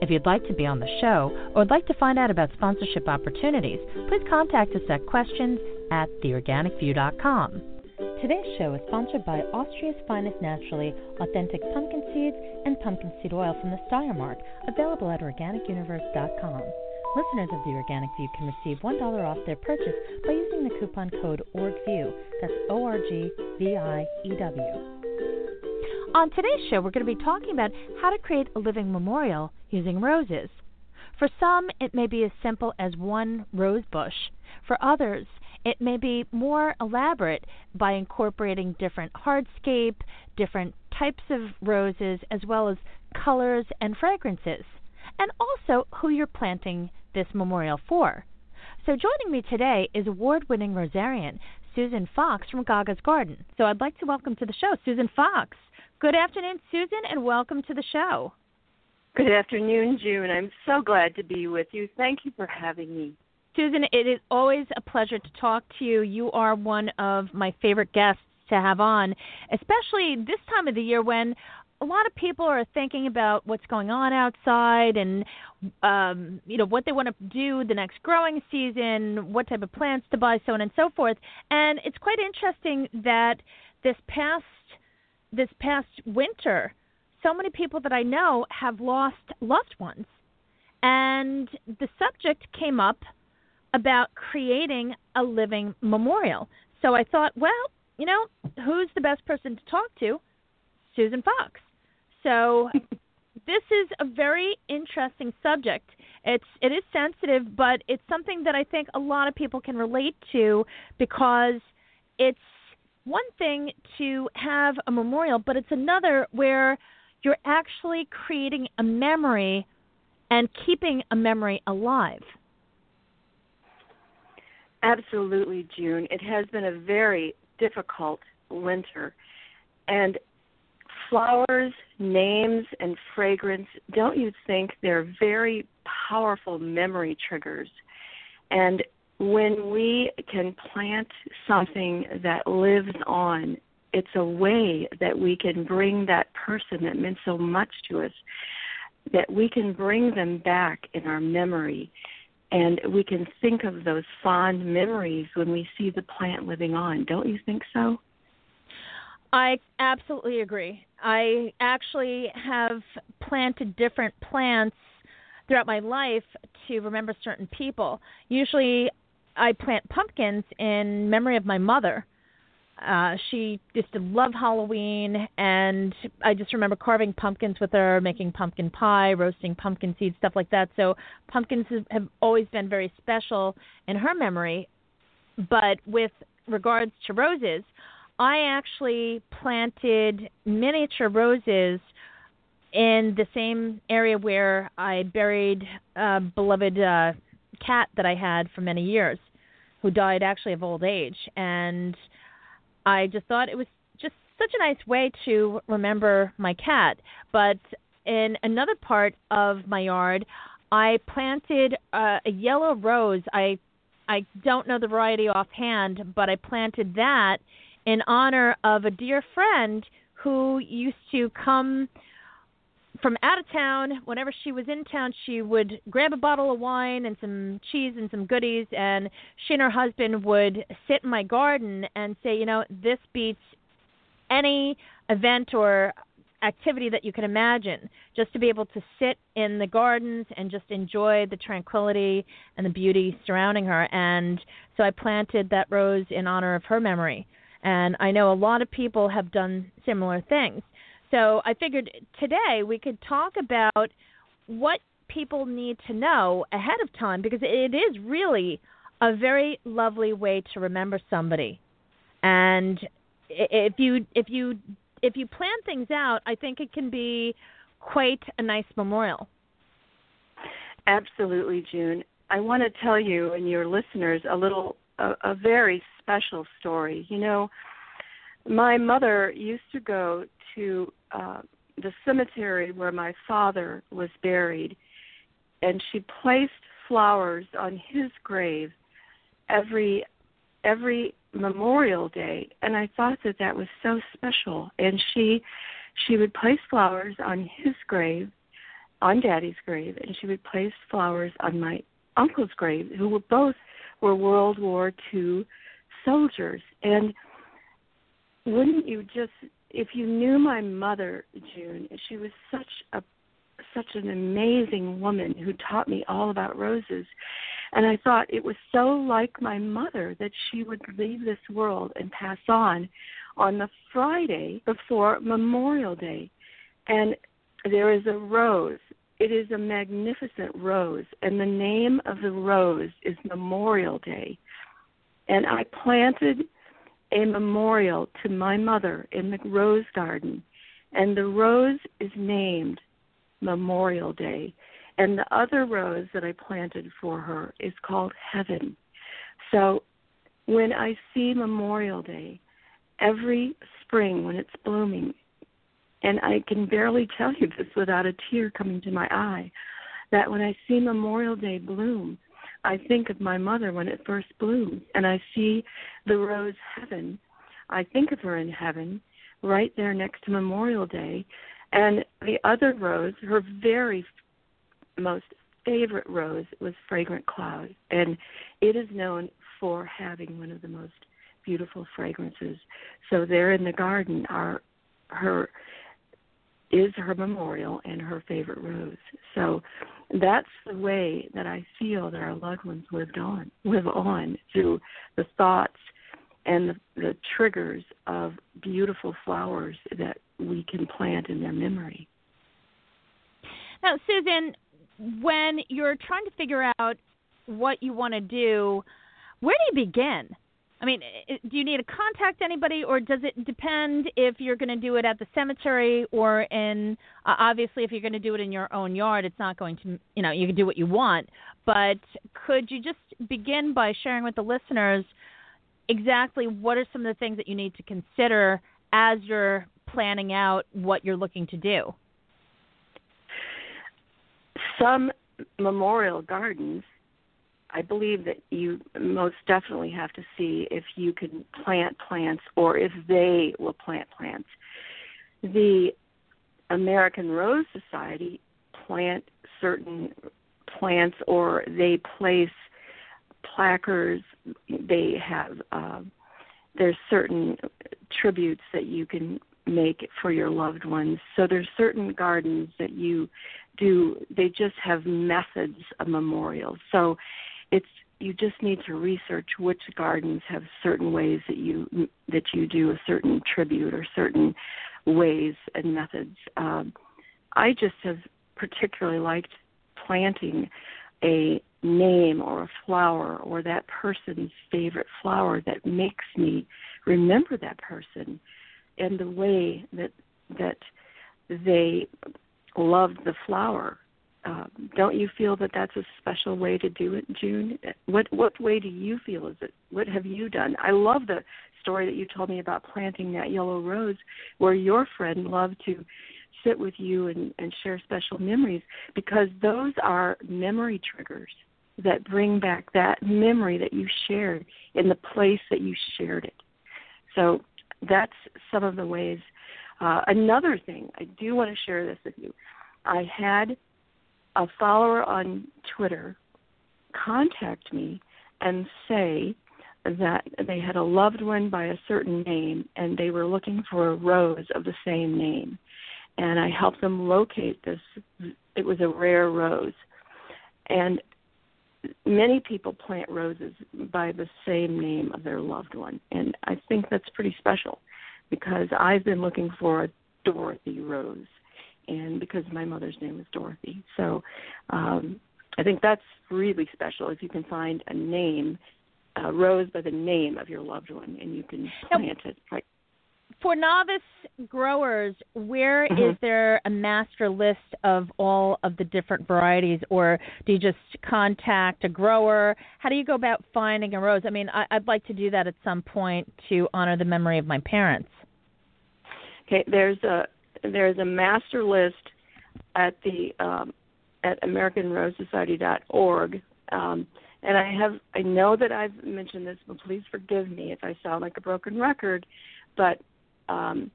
If you'd like to be on the show or would like to find out about sponsorship opportunities, please contact us at questions at theorganicview.com. Today's show is sponsored by Austria's finest naturally authentic pumpkin seeds and pumpkin seed oil from the Steiermark, available at organicuniverse.com. Listeners of the Organic View can receive $1 off their purchase by using the coupon code ORGVIEW. That's O R G V I E W. On today's show, we're going to be talking about how to create a living memorial using roses. For some, it may be as simple as one rose bush. For others, it may be more elaborate by incorporating different hardscape, different types of roses, as well as colors and fragrances, and also who you're planting this memorial for. So joining me today is award-winning rosarian Susan Fox from Gaga's Garden. So I'd like to welcome to the show Susan Fox. Good afternoon, Susan, and welcome to the show. Good afternoon, June. I'm so glad to be with you. Thank you for having me. Susan, it is always a pleasure to talk to you. You are one of my favorite guests to have on, especially this time of the year when a lot of people are thinking about what's going on outside and um you know what they want to do the next growing season what type of plants to buy so on and so forth and it's quite interesting that this past this past winter so many people that i know have lost loved ones. And the subject came up about creating a living memorial. So i thought well you know who's the best person to talk to? Susan fox. So this is a very interesting subject. It's it is sensitive, but it's something that I think a lot of people can relate to because it's one thing to have a memorial, but it's another where you're actually creating a memory and keeping a memory alive. Absolutely, June. It has been a very difficult winter. And flowers, names, and fragrance, don't you think they're very powerful memory triggers? And when we can plant something that lives on, it's a way that we can bring that person that meant so much to us, that we can bring them back in our memory. And we can think of those fond memories when we see the plant living on. Don't you think so? I absolutely agree. I actually have planted different plants throughout my life to remember certain people. Usually, I plant pumpkins in memory of my mother. Uh, she used to love Halloween, and I just remember carving pumpkins with her, making pumpkin pie, roasting pumpkin seeds, stuff like that. So, pumpkins have always been very special in her memory. But with regards to roses, I actually planted miniature roses in the same area where I buried a beloved uh, cat that I had for many years, who died actually of old age. And I just thought it was just such a nice way to remember my cat. But in another part of my yard, I planted uh, a yellow rose. I I don't know the variety offhand, but I planted that in honor of a dear friend who used to come from out of town. Whenever she was in town, she would grab a bottle of wine and some cheese and some goodies, and she and her husband would sit in my garden and say, you know, this beats any event or activity that you can imagine just to be able to sit in the gardens and just enjoy the tranquility and the beauty surrounding her and so i planted that rose in honor of her memory and I know a lot of people have done similar things. So I figured today we could talk about what people need to know ahead of time because it is really a very lovely way to remember somebody. And if you if you if you plan things out, I think it can be quite a nice memorial. Absolutely, June. I want to tell you and your listeners a little, a, a very special story. You know, my mother used to go to uh, the cemetery where my father was buried, and she placed flowers on his grave every every Memorial Day, and I thought that that was so special. And she she would place flowers on his grave, on Daddy's grave, and she would place flowers on my uncle's grave, who were both were World War II soldiers. And wouldn't you just if you knew my mother, June, she was such a such an amazing woman who taught me all about roses. And I thought it was so like my mother that she would leave this world and pass on on the Friday before Memorial Day. And there is a rose. It is a magnificent rose, and the name of the rose is Memorial Day. And I planted a memorial to my mother in the rose garden, and the rose is named Memorial Day. And the other rose that I planted for her is called Heaven. So when I see Memorial Day, every spring when it's blooming, and I can barely tell you this without a tear coming to my eye, that when I see Memorial Day bloom, I think of my mother when it first blooms, and I see the rose heaven. I think of her in heaven, right there next to Memorial Day. And the other rose, her very most favorite rose was Fragrant Cloud, and it is known for having one of the most beautiful fragrances. So there in the garden are her is her memorial and her favorite rose. So that's the way that I feel that our loved ones lived on, live on through the thoughts and the, the triggers of beautiful flowers that we can plant in their memory. Now, Susan, when you're trying to figure out what you want to do, where do you begin? I mean, do you need to contact anybody, or does it depend if you're going to do it at the cemetery or in? Uh, obviously, if you're going to do it in your own yard, it's not going to, you know, you can do what you want. But could you just begin by sharing with the listeners exactly what are some of the things that you need to consider as you're planning out what you're looking to do? Some memorial gardens I believe that you most definitely have to see if you can plant plants or if they will plant plants. The American Rose Society plant certain plants or they place placards. They have uh, there's certain tributes that you can make for your loved ones. So there's certain gardens that you do. They just have methods of memorials. So it's you just need to research which gardens have certain ways that you that you do a certain tribute or certain ways and methods. Um, I just have particularly liked planting a name or a flower or that person's favorite flower that makes me remember that person and the way that that they loved the flower uh, don't you feel that that's a special way to do it, June? What what way do you feel is it? What have you done? I love the story that you told me about planting that yellow rose, where your friend loved to sit with you and, and share special memories because those are memory triggers that bring back that memory that you shared in the place that you shared it. So that's some of the ways. Uh, another thing, I do want to share this with you. I had a follower on Twitter contact me and say that they had a loved one by a certain name and they were looking for a rose of the same name. And I helped them locate this. It was a rare rose. And many people plant roses by the same name of their loved one. And I think that's pretty special because I've been looking for a Dorothy rose and because my mother's name is Dorothy. So um, I think that's really special if you can find a name, a rose by the name of your loved one, and you can plant it. Right. For novice growers, where is Mhm. there a master list of all of the different varieties, or do you just contact a grower? How do you go about finding a rose? I mean, I, I'd like to do that at some point to honor the memory of my parents. Okay, there's a there's a master list at the um, at AmericanRoseSociety.org. Um, and I have I know that I've mentioned this, but please forgive me if I sound like a broken record. But um,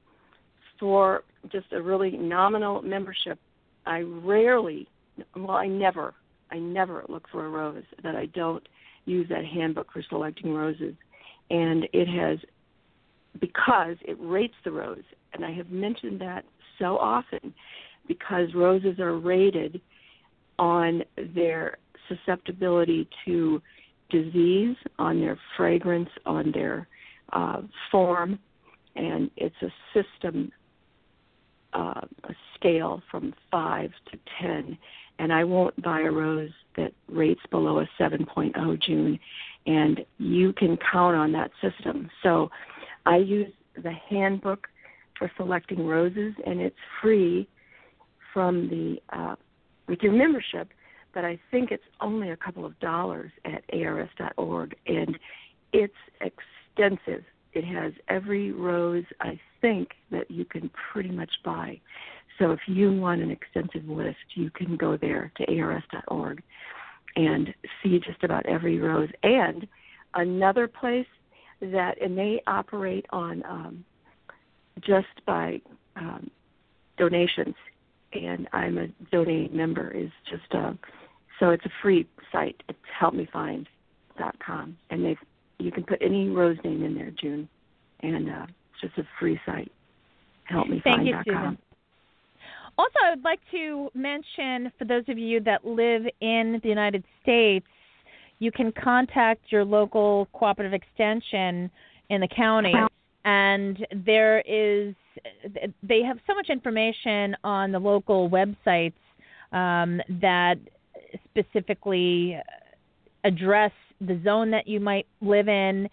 for just a really nominal membership, I rarely, well, I never, I never look for a rose that I don't use that handbook for selecting roses, and it has because it rates the rose, and I have mentioned that so often because roses are rated on their susceptibility to disease, on their fragrance, on their uh, form, and it's a system, uh, a scale from five to ten. And I won't buy a rose that rates below a 7.0 June, and you can count on that system. So I use the handbook for selecting roses, and it's free from the uh, with your membership. But I think it's only a couple of dollars at ars.org, and it's extensive. It has every rose I think that you can pretty much buy. So if you want an extensive list, you can go there to ars.org and see just about every rose. And another place that, and they operate on um, just by um, donations, and I'm a donating member. Is just a, uh, so it's a free site. It's helpmefind.com, and they you can put any rose name in there, June, and uh, it's just a free site. Helpmefind.com. Thank you, Susan. Also, I would like to mention for those of you that live in the United States, you can contact your local cooperative extension in the county, and there is they have so much information on the local websites um, that specifically address the zone that you might live in,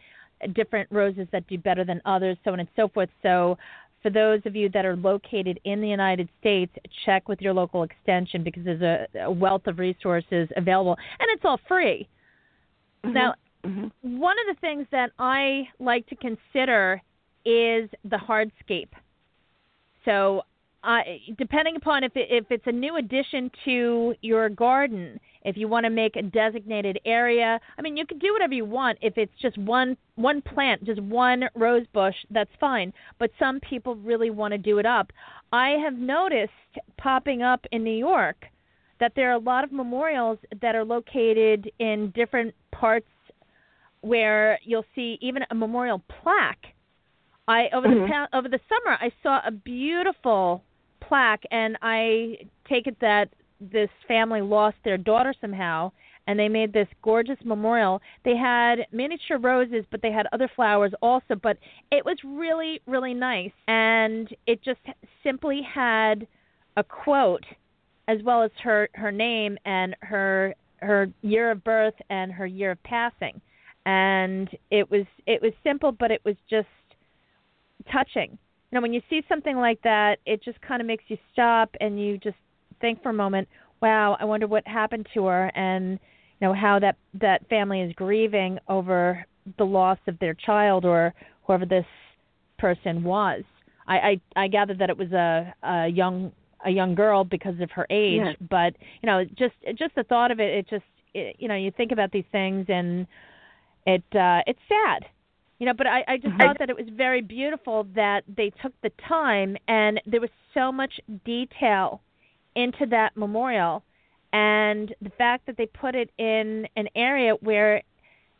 different roses that do better than others, so on and so forth. So for those of you that are located in the United States, check with your local extension because there's a, a wealth of resources available, and it's all free. Mm-hmm. Now, mm-hmm. one of the things that I like to consider is the hardscape. So, uh, depending upon if it, if it's a new addition to your garden, if you want to make a designated area, I mean, you can do whatever you want. If it's just one one plant, just one rose bush, that's fine. But some people really want to do it up. I have noticed popping up in New York that there are a lot of memorials that are located in different parts where you'll see even a memorial plaque. I over mm-hmm. the over the summer I saw a beautiful plaque and I take it that this family lost their daughter somehow and they made this gorgeous memorial. They had miniature roses, but they had other flowers also, but it was really, really nice. And it just simply had a quote as well as her her name and her her year of birth and her year of passing. And it was it was simple, but it was just touching. Now, when you see something like that, it just kind of makes you stop and you just think for a moment, wow, I wonder what happened to her and you know how that that family is grieving over the loss of their child or whoever this person was. I I, I gathered that it was a, a young a young girl because of her age, yes. but you know just just the thought of it, it just it, you know you think about these things and it uh, it's sad you know but i i just thought that it was very beautiful that they took the time and there was so much detail into that memorial and the fact that they put it in an area where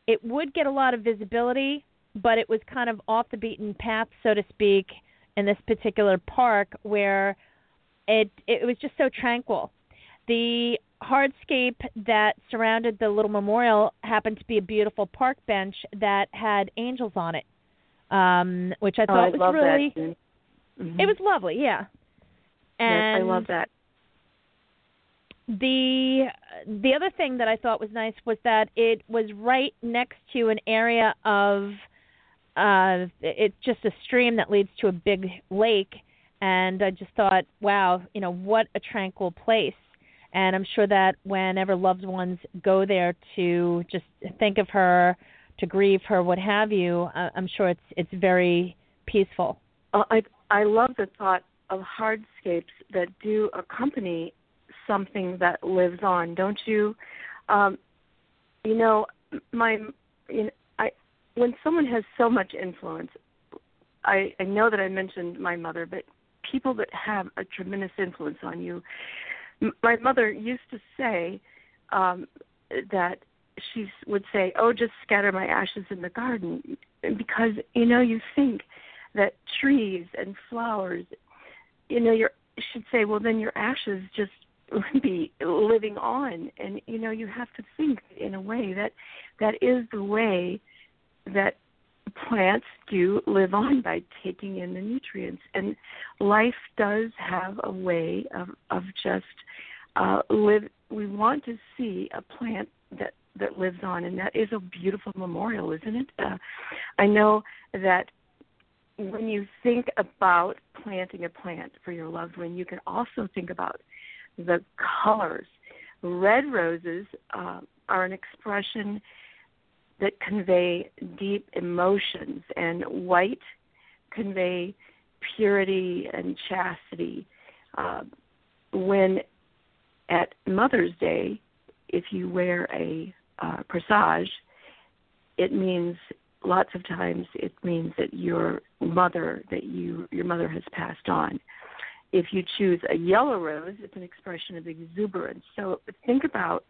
it would get a lot of visibility but it was kind of off the beaten path so to speak in this particular park where it it was just so tranquil. The hardscape that surrounded the little memorial happened to be a beautiful park bench that had angels on it, um, which I oh, thought I was really. Mm-hmm. It was lovely, yeah. And yes, I love that. The the other thing that I thought was nice was that it was right next to an area of uh, it's just a stream that leads to a big lake, and I just thought, wow, you know, what a tranquil place. And I'm sure that whenever loved ones go there to just think of her, to grieve her, what have you, I'm sure it's it's very peaceful. Uh, I I love the thought of hardscapes that do accompany something that lives on, don't you? Um, you know, my you know, I when someone has so much influence, I I know that I mentioned my mother, but people that have a tremendous influence on you. My mother used to say um that she would say, "Oh, just scatter my ashes in the garden," because you know you think that trees and flowers, you know, you should say, well, then your ashes just be living on, and you know you have to think in a way that that is the way that plants do live on by taking in the nutrients and life does have a way of of just uh live we want to see a plant that that lives on, and that is a beautiful memorial, isn't it? Uh, I know that when you think about planting a plant for your loved one, you can also think about the colors. Red roses uh, are an expression that convey deep emotions, and white convey purity and chastity. Uh, when at Mother's Day, if you wear a uh, corsage, it means lots of times it means that your mother that you your mother has passed on. If you choose a yellow rose, it's an expression of exuberance. So think about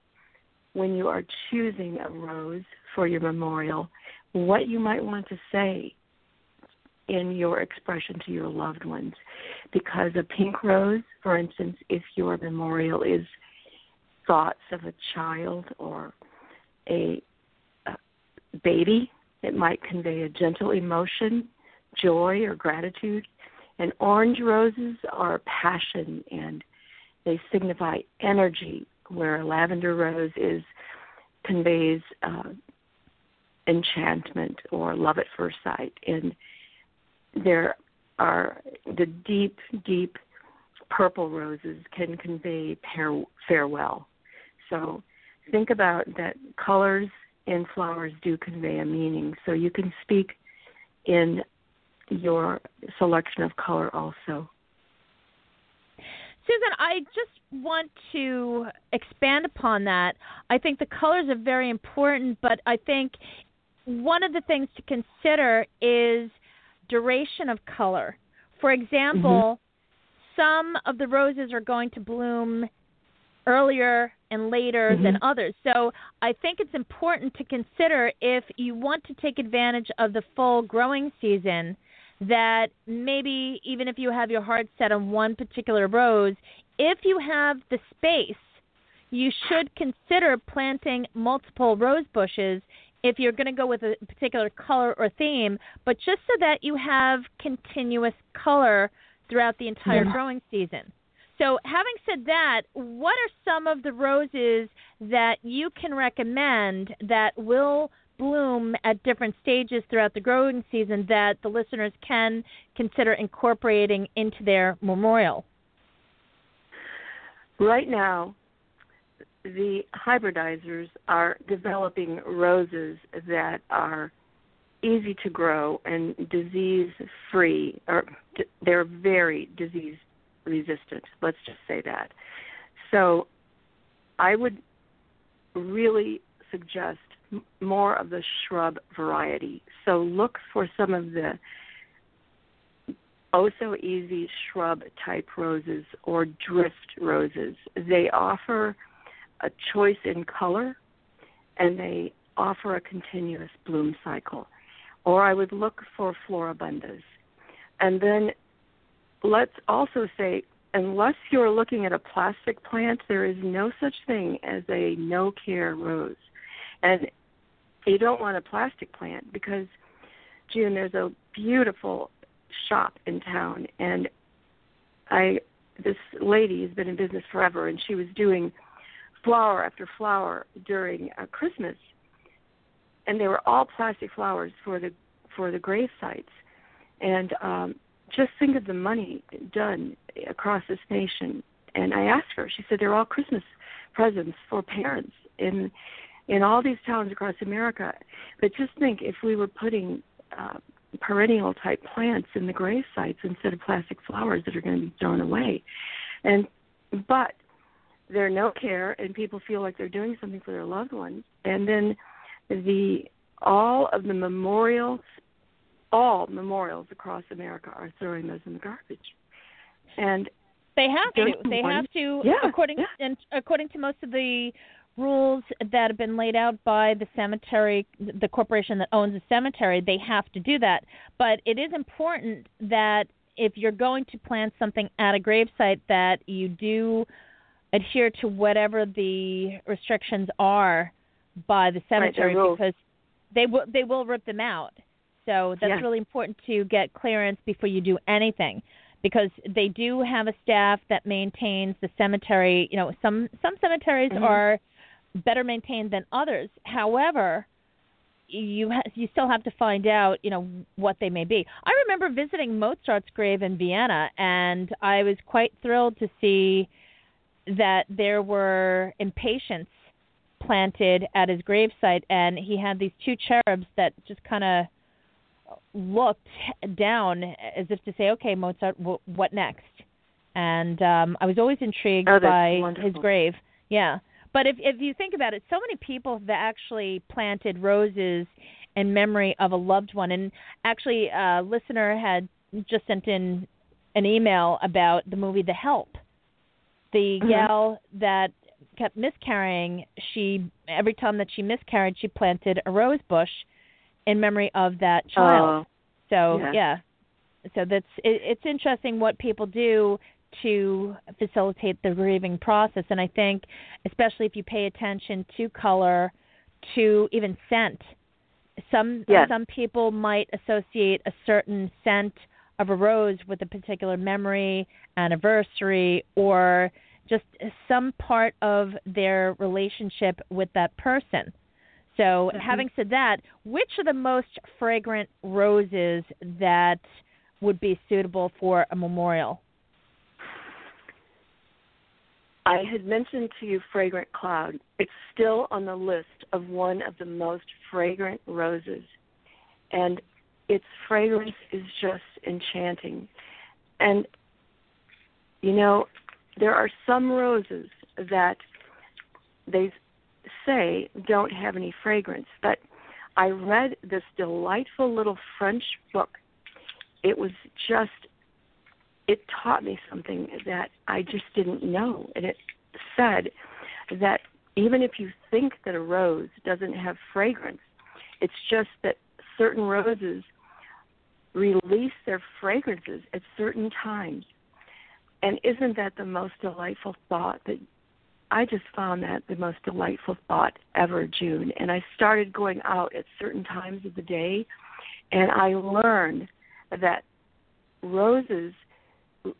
when you are choosing a rose for your memorial, what you might want to say in your expression to your loved ones. Because a pink rose, for instance, if your memorial is thoughts of a child or a, a baby. It might convey a gentle emotion, joy, or gratitude. And orange roses are passion and they signify energy, where a lavender rose is conveys uh, enchantment or love at first sight. And there are the deep, deep purple roses can convey par- farewell. So think about that colors in flowers do convey a meaning. So you can speak in your selection of color also. Susan, I just want to expand upon that. I think the colors are very important, but I think one of the things to consider is duration of color. For example, mm-hmm. some of the roses are going to bloom earlier and later mm-hmm. than others. So I think it's important to consider if you want to take advantage of the full growing season that maybe even if you have your heart set on one particular rose, if you have the space, you should consider planting multiple rose bushes if you're going to go with a particular color or theme, but just so that you have continuous color throughout the entire yeah. growing season. So, having said that, what are some of the roses that you can recommend that will bloom at different stages throughout the growing season that the listeners can consider incorporating into their memorial? Right now, the hybridizers are developing roses that are easy to grow and disease free, or they're very disease resistant. Let's just say that. So I would really suggest more of the shrub variety. So look for some of the oh so easy shrub type roses or drift roses. They offer a choice in color and they offer a continuous bloom cycle. Or I would look for floribundas. And then let's also say unless you're looking at a plastic plant, there is no such thing as a no care rose. And you don't want a plastic plant because, June, there's a beautiful shop in town, and I this lady has been in business forever, and she was doing flower after flower during uh, Christmas, and they were all plastic flowers for the for the grave sites. And um, just think of the money done across this nation. And I asked her, she said they're all Christmas presents for parents in in all these towns across America. But just think if we were putting uh, perennial type plants in the grave sites instead of plastic flowers that are going to be thrown away. And but they're no care and people feel like they're doing something for their loved ones. And then the all of the memorials all memorials across America are throwing those in the garbage. And they have to. They have to yeah, according yeah. and according to most of the rules that have been laid out by the cemetery, the corporation that owns the cemetery, they have to do that. But it is important that if you're going to plant something at a gravesite, that you do adhere to whatever the restrictions are by the cemetery right, because they will they will rip them out. So that's yes. really important to get clearance before you do anything because they do have a staff that maintains the cemetery. You know, some some cemeteries mm-hmm. are better maintained than others. However, you ha- you still have to find out, you know, what they may be. I remember visiting Mozart's grave in Vienna and I was quite thrilled to see that there were impatiens planted at his gravesite and he had these two cherubs that just kind of looked down as if to say, "Okay, Mozart, w- what next?" And um, I was always intrigued oh, by wonderful. his grave. Yeah, but if if you think about it, so many people have actually planted roses in memory of a loved one. And actually, a listener had just sent in an email about the movie The Help. The mm-hmm. gal that kept miscarrying, she every time that she miscarried, she planted a rose bush in memory of that child. Oh, so yeah. yeah. so that's it, it's interesting what people do to facilitate the grieving process, and I think especially if you pay attention to color, to even scent. Some Yes. some people might associate a certain scent of a rose with a particular memory, anniversary, or just some part of their relationship with that person. So, Mhm. having said that, which are the most fragrant roses that would be suitable for a memorial? I had mentioned to you fragrant cloud. It's still on the list of one of the most fragrant roses. And its fragrance is just enchanting. And you know, there are some roses that they say don't have any fragrance, but I read this delightful little French book. It was just it taught me something that I just didn't know. And it said that even if you think that a rose doesn't have fragrance, it's just that certain roses release their fragrances at certain times. And isn't that the most delightful thought that I just found that the most delightful thought ever, June. And I started going out at certain times of the day and I learned that roses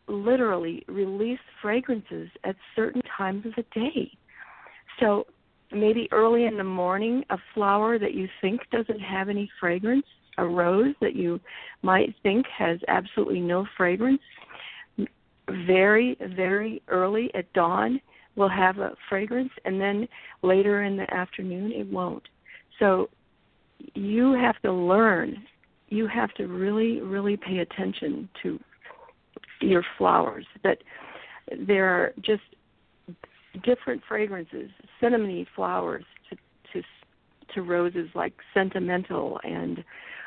literally release fragrances at certain times of the day. So maybe early in the morning, a flower that you think doesn't have any fragrance, a rose that you might think has absolutely no fragrance, very, very early at dawn will have a fragrance, and then later in the afternoon it won't. So you have to learn. You have to really, really pay attention to your flowers. That there are just different fragrances, cinnamony flowers to to to roses like Scentimental and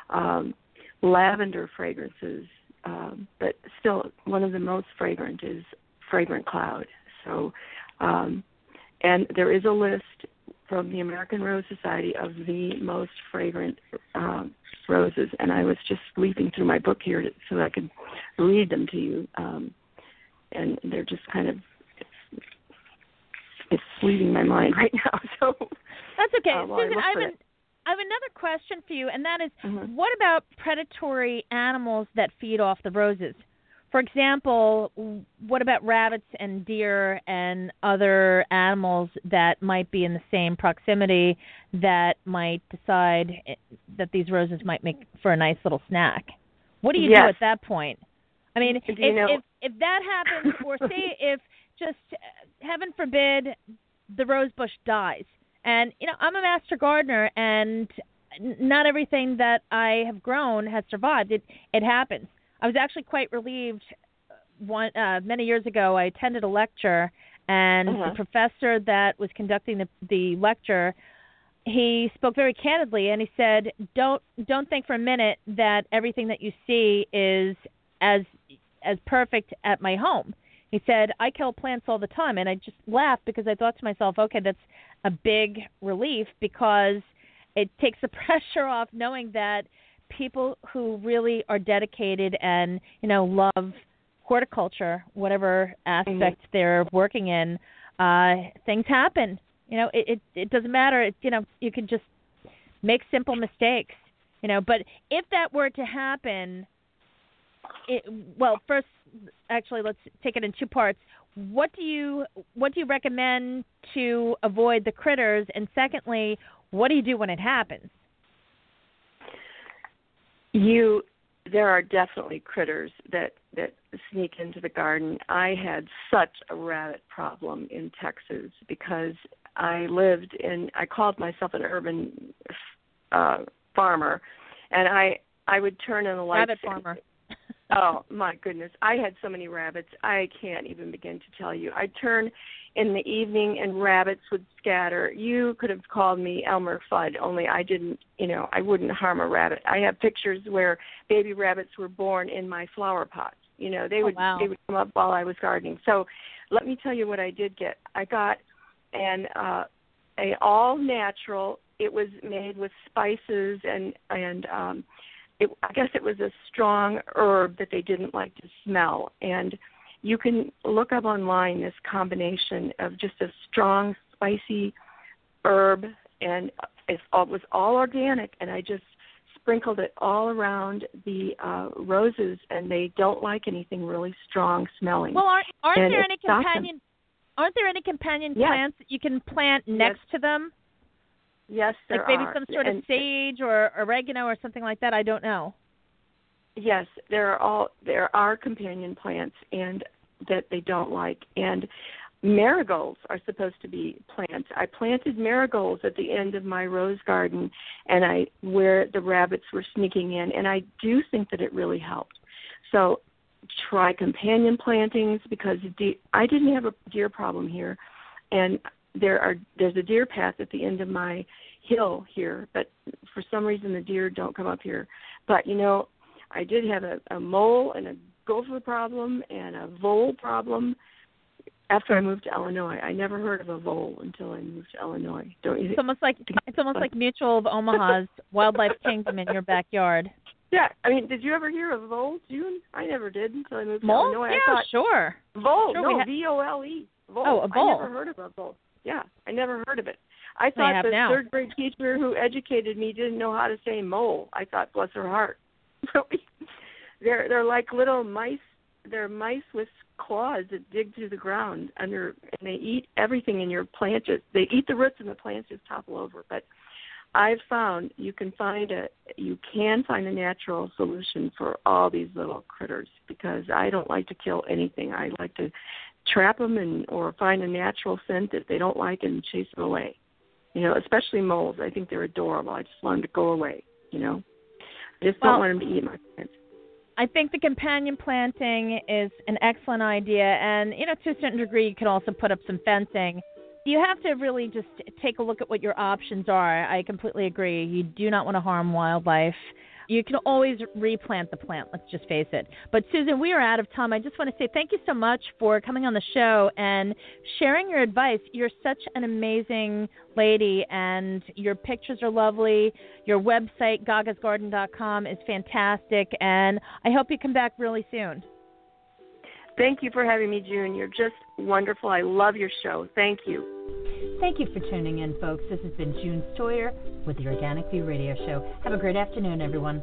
um, lavender fragrances. Um, but still, one of the most fragrant is fragrant cloud. So, um, and there is a list from the American Rose Society of the most fragrant um, roses, and I was just leafing through my book here to, so that I could read them to you. Um, and they're just kind of it's, it's leaving my mind right now. So That's okay, uh, while I Susan. I have an. I have another question for you, and that is, Mhm. what about predatory animals that feed off the roses? For example, what about rabbits and deer and other animals that might be in the same proximity that might decide eh, that these roses might make for a nice little snack. What do you yes. do at that point? I mean, if, know, if if that happens, or say if just uh, heaven forbid the rose bush dies, and you know I'm a master gardener, and not everything that I have grown has survived. It it happens. I was actually quite relieved. uh, One uh, many years ago, I attended a lecture, and Uh-huh. the professor that was conducting the the lecture he spoke very candidly and he said don't don't think for a minute that everything that you see is as as perfect at my home he said i kill plants all the time and i just laughed because i thought to myself okay that's a big relief because it takes the pressure off knowing that people who really are dedicated and you know love horticulture whatever aspect they're working in uh things happen you know, it it, it doesn't matter. It, you know, you can just make simple mistakes. You know, but if that were to happen, it, well, first, actually, let's take it in two parts. What do you what do you recommend to avoid the critters? And secondly, what do you do when it happens? You there are definitely critters that that sneak into the garden. I had such a rabbit problem in Texas because I lived in I called myself an urban uh farmer and I I would turn on the lights Rabbit farmer. Oh my goodness. I had so many rabbits i can't even begin to tell you. I'd turn in the evening and rabbits would scatter. You could have called me elmer fudd only i didn't you know i wouldn't harm a rabbit. I have pictures where baby rabbits were born in my flower pots you know they Oh, would wow. they would come up while i was gardening. So let me tell you what i did get. I got an uh a all natural it was made with spices and and um it, I guess it was a strong herb that they didn't like to smell. And you can look up online this combination of just a strong, spicy herb, and it was all organic. And I just sprinkled it all around the uh, roses, and they don't like anything really strong smelling. Well, aren't aren't there any companion aren't there any companion Yes. plants that you can plant next to them? Yes, there Like maybe are. some sort of sage or oregano or something like that. I don't know. Yes, there are all there are companion plants and that they don't like and marigolds are supposed to be plants. I planted marigolds at the end of my rose garden and I where the rabbits were sneaking in and I do think that it really helped. So try companion plantings because de- I didn't have a deer problem here and there are there's a deer path at the end of my hill here, but for some reason the deer don't come up here. But you know, I did have a, a mole and a gopher problem and a vole problem after I moved to Illinois. I never heard of a vole until I moved to Illinois. Don't you It's almost like it's almost like Mutual of Omaha's Wildlife Kingdom in your backyard. Yeah, I mean, did you ever hear of vole, June? I never did until I moved to Moles? Illinois. Yeah, I thought sure. vole, Sure, no, ha- V O L E. Vole. Oh, a vole. I never heard of a vole. Yeah, I never heard of it. I I thought have the now. third grade teacher who educated me didn't know how to say mole. I thought, bless her heart. they're they're like little mice. They're mice with claws that dig through the ground under, and they eat everything in your plant. Just they eat the roots, and the plants just topple over. But I've found you can find a you can find a natural solution for all these little critters because I don't like to kill anything. I like to trap them and or find a natural scent that they don't like and chase them away. You know, especially moles. I think they're adorable. I just want them to go away. You know, I just Well- don't want them to eat my plants. I think the companion planting is an excellent idea, and you know, to a certain degree, you can also put up some fencing. You have to really just take a look at what your options are. I completely agree. You do not want to harm wildlife. You can always replant the plant, let's just face it. But Susan, we are out of time. I just want to say thank you so much for coming on the show and sharing your advice. You're such an amazing lady, and your pictures are lovely. Your website, gagasgarden.com, is fantastic, and I hope you come back really soon. Thank you for having me, June. You're just wonderful. I love your show. Thank you. Thank you for tuning in, folks. This has been June Stoyer with the Organic View Radio Show. Have a great afternoon, everyone.